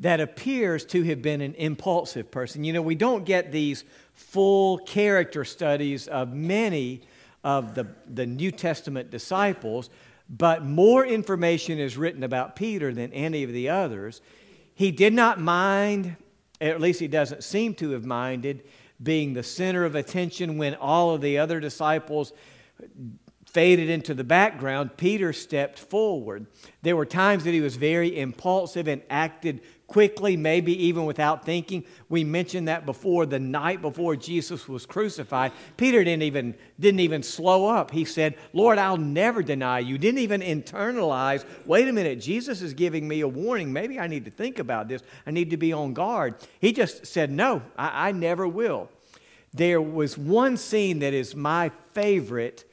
that appears to have been an impulsive person. You know, we don't get these full character studies of many of the, the New Testament disciples, but more information is written about Peter than any of the others. He did not mind, at least he doesn't seem to have minded, being the center of attention when all of the other disciples faded into the background. Peter stepped forward. There were times that he was very impulsive and acted quickly, maybe even without thinking. We mentioned that before the night before Jesus was crucified. Peter didn't even, didn't even slow up. He said, Lord, I'll never deny you. Didn't even internalize, wait a minute, Jesus is giving me a warning. Maybe I need to think about this. I need to be on guard. He just said, No, I, I never will. There was one scene that is my favorite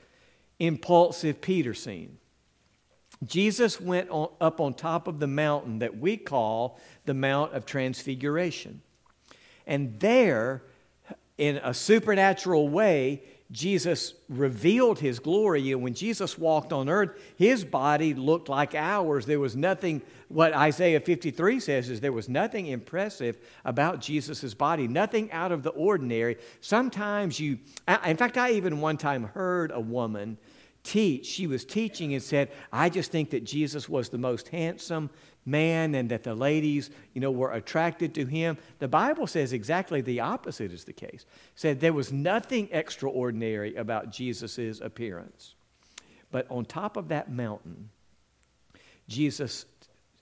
impulsive Peter scene. Jesus went on, up on top of the mountain that we call the Mount of Transfiguration. And there, in a supernatural way, Jesus revealed his glory. And when Jesus walked on earth, his body looked like ours. There was nothing, what Isaiah 53 says is there was nothing impressive about Jesus' body, nothing out of the ordinary. Sometimes you, in fact, I even one time heard a woman teach. She was teaching and said, I just think that Jesus was the most handsome man and that the ladies, you know, were attracted to him. The Bible says exactly the opposite is the case. Said there was nothing extraordinary about Jesus' appearance. But on top of that mountain, Jesus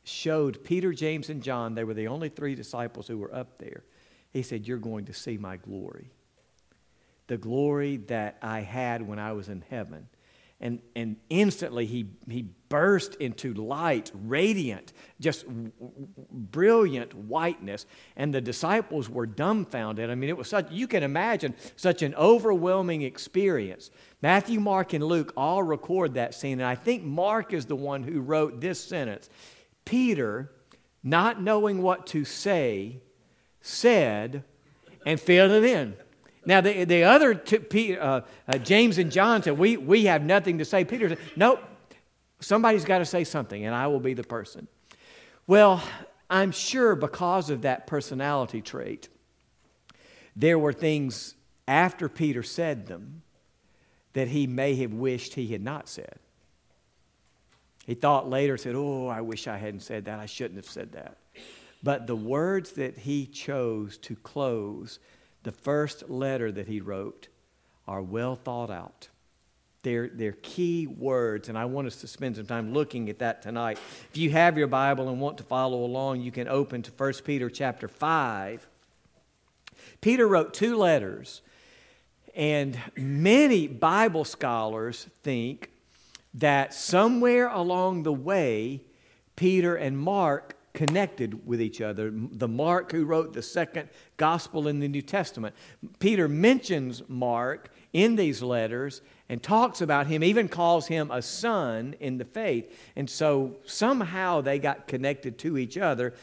showed Peter, James, and John, they were the only three disciples who were up there. He said, You're going to see my glory. The glory that I had when I was in heaven and, and instantly he, he burst into light, radiant, just brilliant whiteness. And the disciples were dumbfounded. I mean, it was such, you can imagine such an overwhelming experience. Matthew, Mark, and Luke all record that scene. And I think Mark is the one who wrote this sentence Peter, not knowing what to say, said, and filled it in. Now, the, the other, two, uh, uh, James and John said, we, we have nothing to say. Peter said, Nope, somebody's got to say something, and I will be the person. Well, I'm sure because of that personality trait, there were things after Peter said them that he may have wished he had not said. He thought later, said, Oh, I wish I hadn't said that. I shouldn't have said that. But the words that he chose to close the first letter that he wrote are well thought out. They're, they're key words, and I want us to spend some time looking at that tonight. If you have your Bible and want to follow along, you can open to 1 Peter chapter 5. Peter wrote two letters, and many Bible scholars think that somewhere along the way, Peter and Mark connected with each other. The Mark who wrote the second gospel in the New Testament. Peter mentions Mark in these letters and talks about him, even calls him a son in the faith. And so somehow they got connected to each other.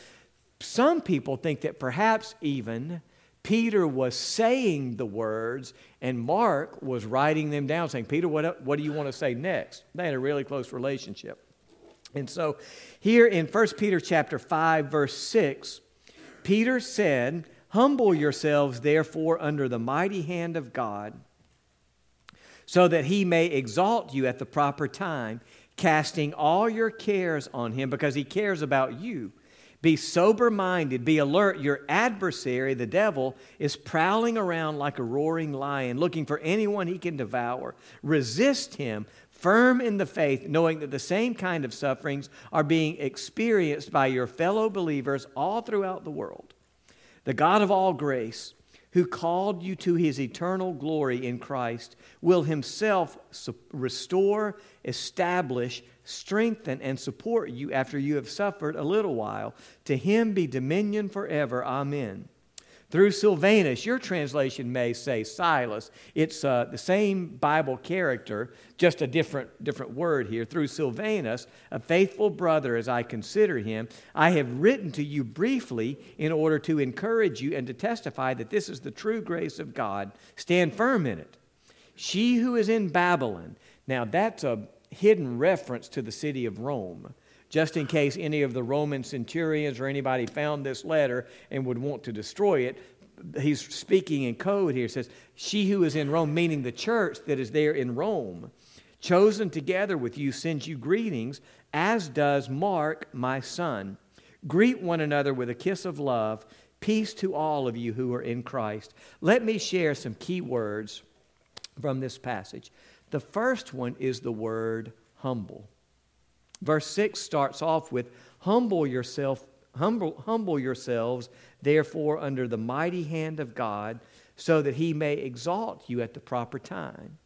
Some people think that perhaps even Peter was saying the words and Mark was writing them down, saying, Peter, what, what do you want to say next? They had a really close relationship. And so here in 1 Peter chapter 5 verse 6, Peter said, "Humble yourselves therefore under the mighty hand of God, so that he may exalt you at the proper time, casting all your cares on him because he cares about you." Be sober minded, be alert. Your adversary, the devil, is prowling around like a roaring lion, looking for anyone he can devour. Resist him, firm in the faith, knowing that the same kind of sufferings are being experienced by your fellow believers all throughout the world. The God of all grace, who called you to his eternal glory in Christ, will himself restore, establish, strengthen, and support you after you have suffered a little while. To him be dominion forever. Amen. Through Silvanus, your translation may say Silas. It's uh, the same Bible character, just a different, different word here. Through Silvanus, a faithful brother as I consider him, I have written to you briefly in order to encourage you and to testify that this is the true grace of God. Stand firm in it. She who is in Babylon, now that's a hidden reference to the city of Rome. Just in case any of the Roman centurions or anybody found this letter and would want to destroy it. He's speaking in code here. Says, She who is in Rome, meaning the church that is there in Rome, chosen together with you, sends you greetings, as does Mark, my son. Greet one another with a kiss of love. Peace to all of you who are in Christ. Let me share some key words from this passage. The first one is the word humble. Verse 6 starts off with humble yourself humble, humble yourselves therefore under the mighty hand of God so that he may exalt you at the proper time.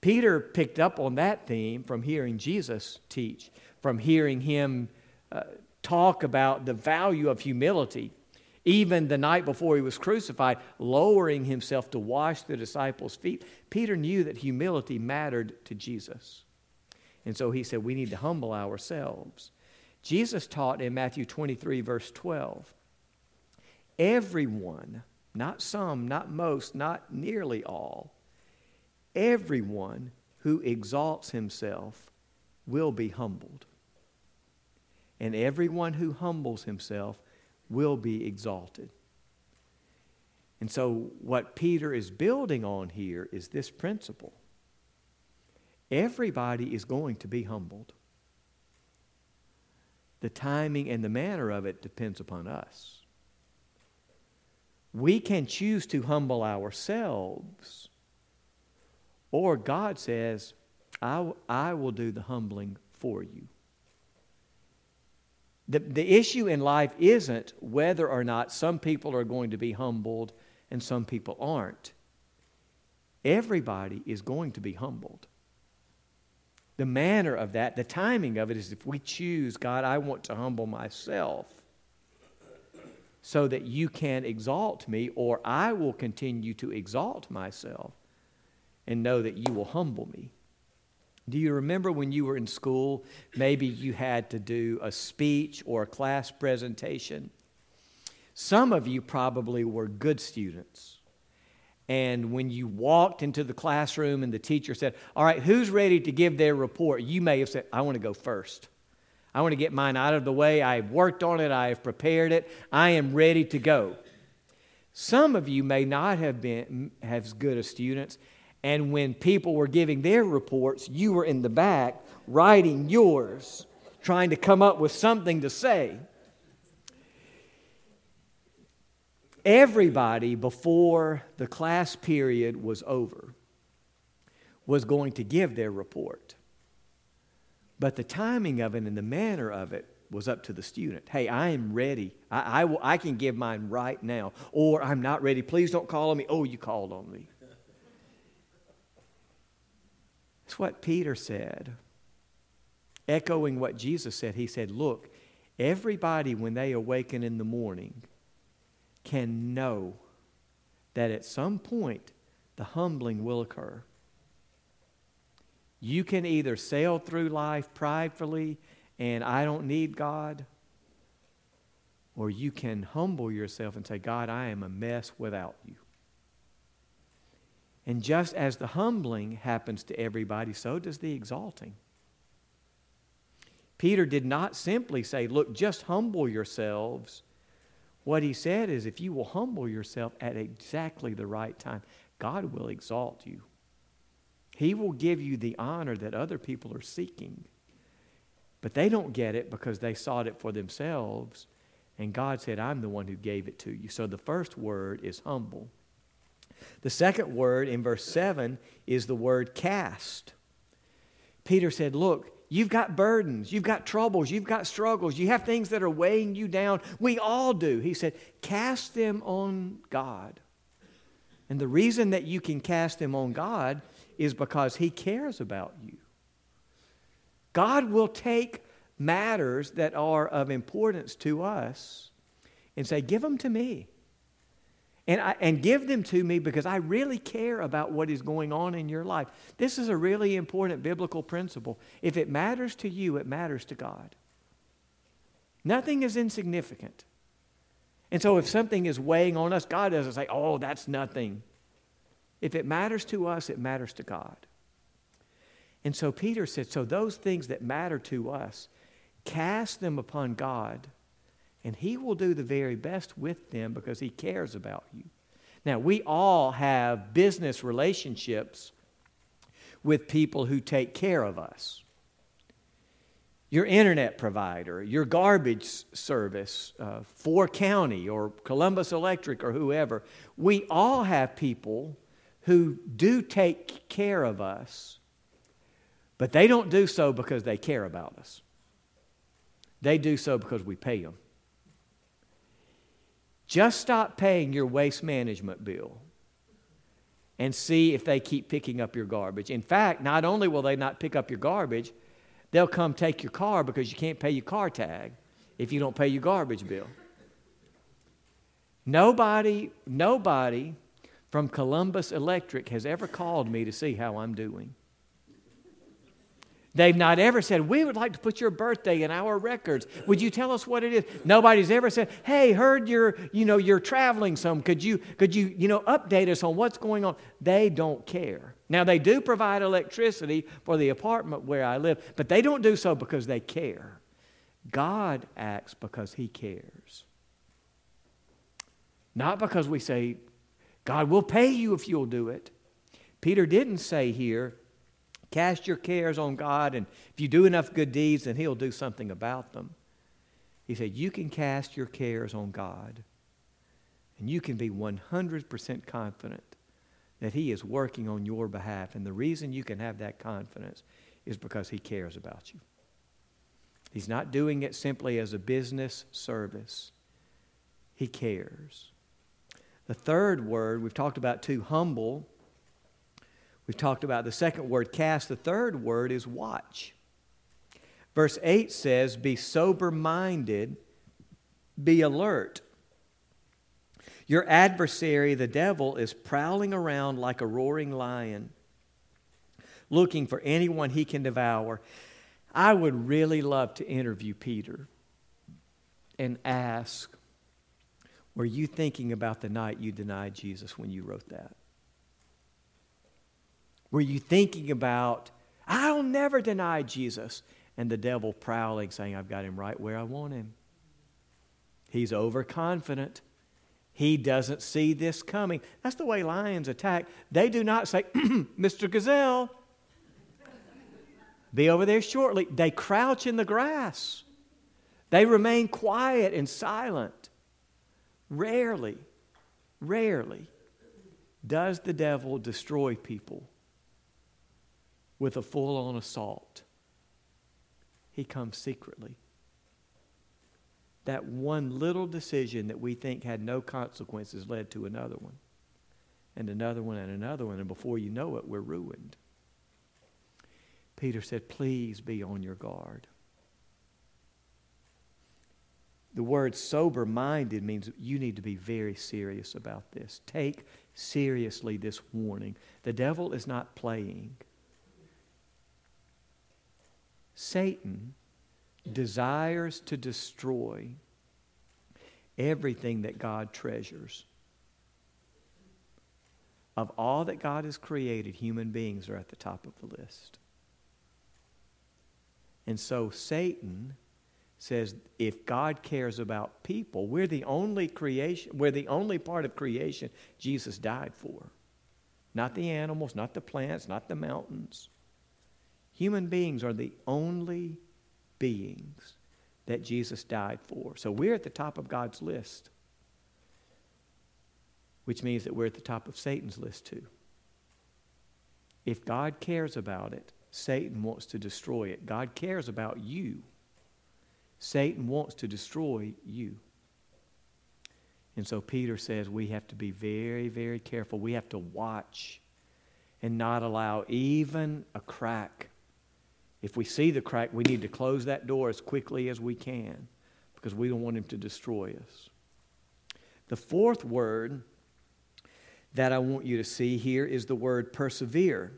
Peter picked up on that theme from hearing Jesus teach, from hearing him uh, talk about the value of humility. Even the night before he was crucified, lowering himself to wash the disciples' feet, Peter knew that humility mattered to Jesus. And so he said, We need to humble ourselves. Jesus taught in Matthew 23, verse 12 everyone, not some, not most, not nearly all, everyone who exalts himself will be humbled. And everyone who humbles himself will be exalted. And so, what Peter is building on here is this principle everybody is going to be humbled. The timing and the manner of it depends upon us. We can choose to humble ourselves, or God says, I, I will do the humbling for you. The, the issue in life isn't whether or not some people are going to be humbled and some people aren't. Everybody is going to be humbled. The manner of that, the timing of it is if we choose, God, I want to humble myself so that you can exalt me, or I will continue to exalt myself and know that you will humble me. Do you remember when you were in school, maybe you had to do a speech or a class presentation? Some of you probably were good students. And when you walked into the classroom and the teacher said, All right, who's ready to give their report? You may have said, I want to go first. I want to get mine out of the way. I've worked on it, I have prepared it, I am ready to go. Some of you may not have been as good as students, and when people were giving their reports, you were in the back writing yours, trying to come up with something to say. Everybody, before the class period was over, was going to give their report. But the timing of it and the manner of it was up to the student. Hey, I am ready. I, I, will, I can give mine right now. Or I'm not ready. Please don't call on me. Oh, you called on me. That's what Peter said. Echoing what Jesus said, he said, Look, everybody, when they awaken in the morning, can know that at some point the humbling will occur. You can either sail through life pridefully and I don't need God, or you can humble yourself and say, God, I am a mess without you. And just as the humbling happens to everybody, so does the exalting. Peter did not simply say, Look, just humble yourselves. What he said is, if you will humble yourself at exactly the right time, God will exalt you. He will give you the honor that other people are seeking. But they don't get it because they sought it for themselves. And God said, I'm the one who gave it to you. So the first word is humble. The second word in verse 7 is the word cast. Peter said, Look, you've got burdens, you've got troubles, you've got struggles, you have things that are weighing you down. We all do. He said, Cast them on God. And the reason that you can cast them on God is because He cares about you. God will take matters that are of importance to us and say, Give them to me. And, I, and give them to me because I really care about what is going on in your life. This is a really important biblical principle. If it matters to you, it matters to God. Nothing is insignificant. And so if something is weighing on us, God doesn't say, oh, that's nothing. If it matters to us, it matters to God. And so Peter said, so those things that matter to us, cast them upon God, and He will do the very best with them because He cares about you. Now, we all have business relationships with people who take care of us. Your internet provider, your garbage service, uh, Four County or Columbus Electric or whoever, we all have people who do take care of us, but they don't do so because they care about us. They do so because we pay them. Just stop paying your waste management bill and see if they keep picking up your garbage. In fact, not only will they not pick up your garbage, they'll come take your car because you can't pay your car tag if you don't pay your garbage bill. Nobody, nobody from Columbus Electric has ever called me to see how I'm doing. They've not ever said, We would like to put your birthday in our records. Would you tell us what it is? Nobody's ever said, Hey, heard you're, you know, you're traveling some. Could you, could you, you know, update us on what's going on? They don't care. Now, they do provide electricity for the apartment where I live, but they don't do so because they care. God acts because He cares. Not because we say, God will pay you if you'll do it. Peter didn't say here, Cast your cares on God, and if you do enough good deeds, then He'll do something about them. He said, You can cast your cares on God, and you can be 100% confident that He is working on your behalf. And the reason you can have that confidence is because He cares about you. He's not doing it simply as a business service, He cares. The third word, we've talked about two humble We've talked about the second word, cast. The third word is watch. Verse 8 says, Be sober minded, be alert. Your adversary, the devil, is prowling around like a roaring lion, looking for anyone he can devour. I would really love to interview Peter and ask, Were you thinking about the night you denied Jesus when you wrote that? Were you thinking about, I'll never deny Jesus? And the devil prowling, saying, I've got him right where I want him. He's overconfident. He doesn't see this coming. That's the way lions attack. They do not say, Mr. Gazelle, be over there shortly. They crouch in the grass. They remain quiet and silent. Rarely, rarely does the devil destroy people with a full on assault. He comes secretly. That one little decision that we think had no consequences led to another one, and another one, and another one, and before you know it, we're ruined. Peter said, Please be on your guard. The word sober minded means you need to be very serious about this. Take seriously this warning. The devil is not playing. Satan desires to destroy everything that God treasures. Of all that God has created, human beings are at the top of the list. And so Satan says if God cares about people, we're the only creation, we're the only part of creation Jesus died for. Not the animals, not the plants, not the mountains. Human beings are the only beings that Jesus died for. So we're at the top of God's list, which means that we're at the top of Satan's list too. If God cares about it, Satan wants to destroy it. God cares about you. Satan wants to destroy you. And so Peter says we have to be very, very careful. We have to watch and not allow even a crack if we see the crack, we need to close that door as quickly as we can because we don't want him to destroy us. The fourth word that I want you to see here is the word persevere.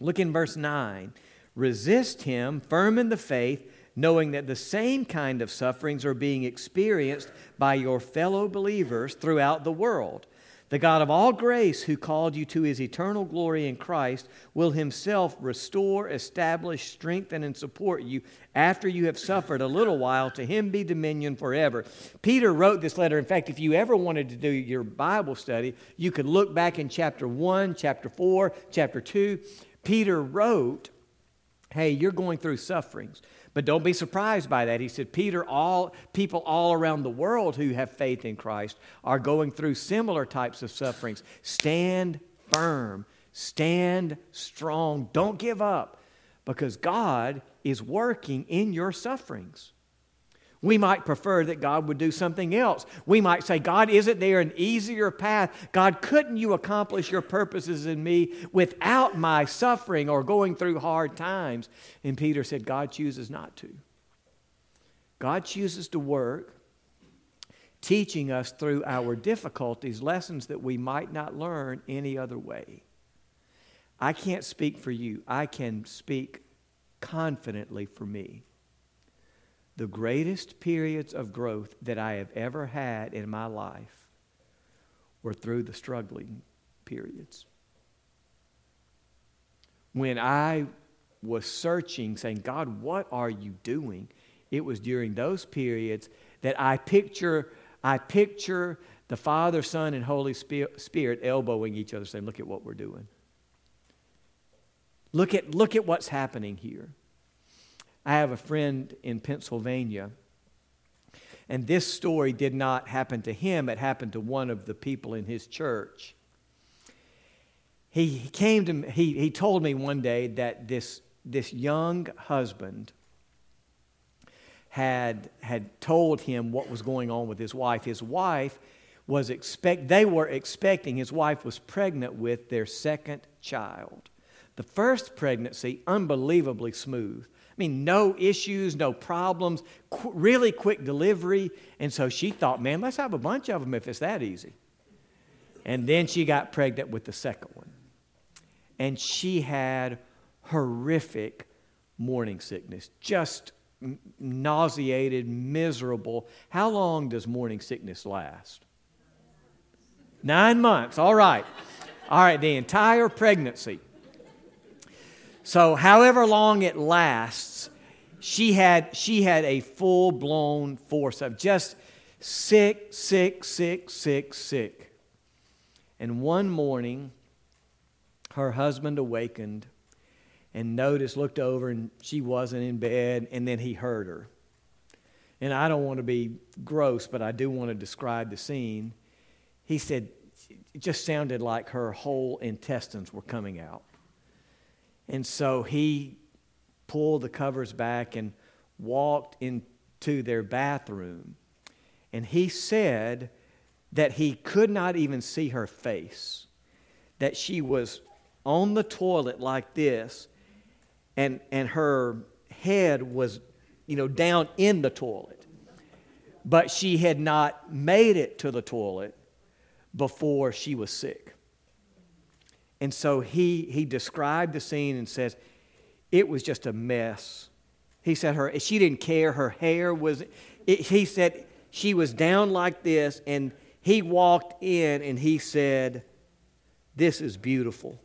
Look in verse 9. Resist him, firm in the faith, knowing that the same kind of sufferings are being experienced by your fellow believers throughout the world. The God of all grace, who called you to his eternal glory in Christ, will himself restore, establish, strengthen, and support you after you have suffered a little while. To him be dominion forever. Peter wrote this letter. In fact, if you ever wanted to do your Bible study, you could look back in chapter 1, chapter 4, chapter 2. Peter wrote, Hey, you're going through sufferings. But don't be surprised by that. He said, Peter, all people all around the world who have faith in Christ are going through similar types of sufferings. Stand firm, stand strong, don't give up, because God is working in your sufferings. We might prefer that God would do something else. We might say, God, isn't there an easier path? God, couldn't you accomplish your purposes in me without my suffering or going through hard times? And Peter said, God chooses not to. God chooses to work, teaching us through our difficulties lessons that we might not learn any other way. I can't speak for you, I can speak confidently for me the greatest periods of growth that I have ever had in my life were through the struggling periods. When I was searching, saying, God, what are you doing? It was during those periods that I picture, I picture the Father, Son, and Holy Spirit elbowing each other, saying, Look at what we're doing. Look at, look at what's happening here. I have a friend in Pennsylvania, and this story did not happen to him, it happened to one of the people in his church. He came to me, he, he told me one day that this, this young husband had, had told him what was going on with his wife. His wife was expect they were expecting his wife was pregnant with their second child. The first pregnancy unbelievably smooth. I mean, no issues, no problems, qu- really quick delivery. And so she thought, man, let's have a bunch of them if it's that easy. And then she got pregnant with the second one. And she had horrific morning sickness, just nauseated, miserable. How long does morning sickness last? Nine months. All right. All right, the entire pregnancy. So, however long it lasts, she had, she had a full blown force of just sick, sick, sick, sick, sick. And one morning, her husband awakened and noticed, looked over, and she wasn't in bed, and then he heard her. And I don't want to be gross, but I do want to describe the scene. He said, it just sounded like her whole intestines were coming out. And so he pulled the covers back and walked into their bathroom. And he said that he could not even see her face, that she was on the toilet like this, and, and her head was, you know, down in the toilet. But she had not made it to the toilet before she was sick. And so he, he described the scene and says, it was just a mess. He said her, she didn't care. Her hair was, it, he said she was down like this. And he walked in and he said, This is beautiful.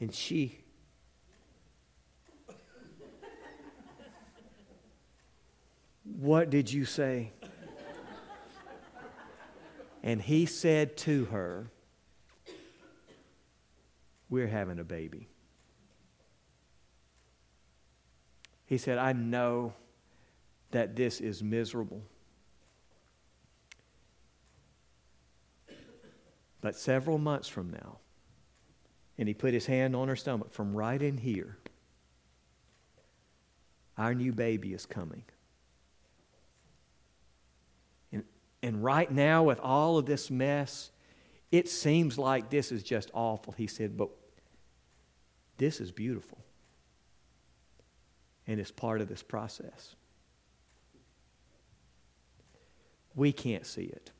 And she, What did you say? And he said to her, we're having a baby. He said, I know that this is miserable. But several months from now, and he put his hand on her stomach from right in here, our new baby is coming. And, and right now, with all of this mess, it seems like this is just awful. He said, but this is beautiful. And it's part of this process. We can't see it.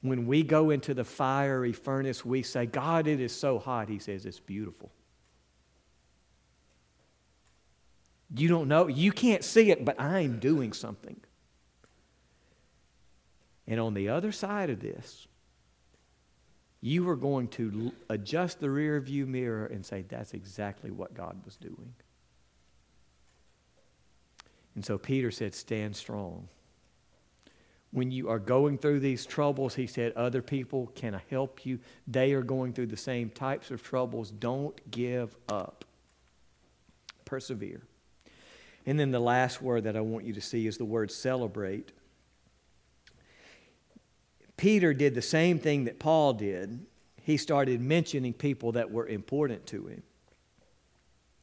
When we go into the fiery furnace, we say, God, it is so hot. He says, it's beautiful. You don't know, you can't see it, but I'm doing something. And on the other side of this, you are going to adjust the rear view mirror and say, that's exactly what God was doing. And so Peter said, stand strong. When you are going through these troubles, he said, other people can help you. They are going through the same types of troubles. Don't give up. Persevere. And then the last word that I want you to see is the word celebrate. Peter did the same thing that Paul did. He started mentioning people that were important to him.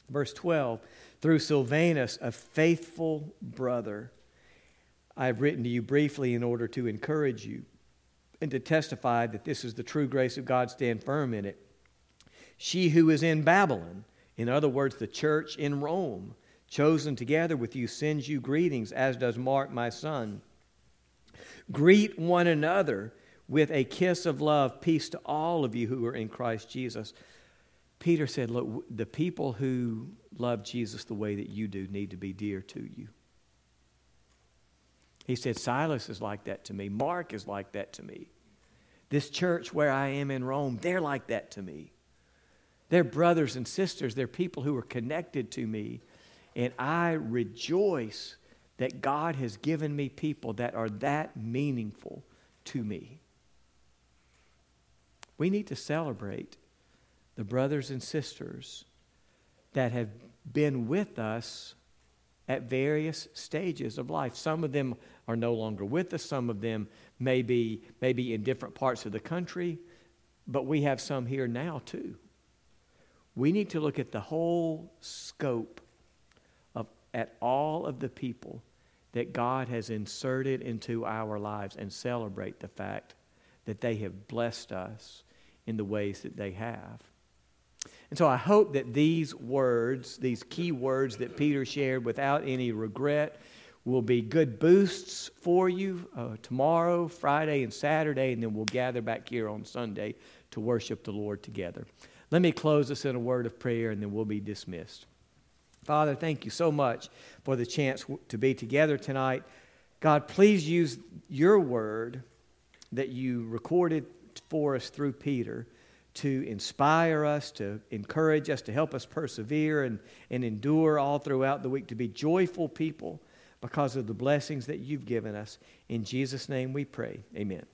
Verse 12 through Silvanus, a faithful brother, I've written to you briefly in order to encourage you and to testify that this is the true grace of God. Stand firm in it. She who is in Babylon, in other words, the church in Rome, chosen together with you, sends you greetings, as does Mark, my son. Greet one another with a kiss of love. Peace to all of you who are in Christ Jesus. Peter said, Look, the people who love Jesus the way that you do need to be dear to you. He said, Silas is like that to me. Mark is like that to me. This church where I am in Rome, they're like that to me. They're brothers and sisters. They're people who are connected to me. And I rejoice that God has given me people that are that meaningful to me. We need to celebrate the brothers and sisters that have been with us at various stages of life. Some of them are no longer with us, some of them may be, may be in different parts of the country, but we have some here now too. We need to look at the whole scope at all of the people that God has inserted into our lives and celebrate the fact that they have blessed us in the ways that they have. And so I hope that these words, these key words that Peter shared without any regret, will be good boosts for you uh, tomorrow, Friday, and Saturday, and then we'll gather back here on Sunday to worship the Lord together. Let me close this in a word of prayer, and then we'll be dismissed. Father, thank you so much for the chance to be together tonight. God, please use your word that you recorded for us through Peter to inspire us, to encourage us, to help us persevere and, and endure all throughout the week, to be joyful people because of the blessings that you've given us. In Jesus' name we pray. Amen.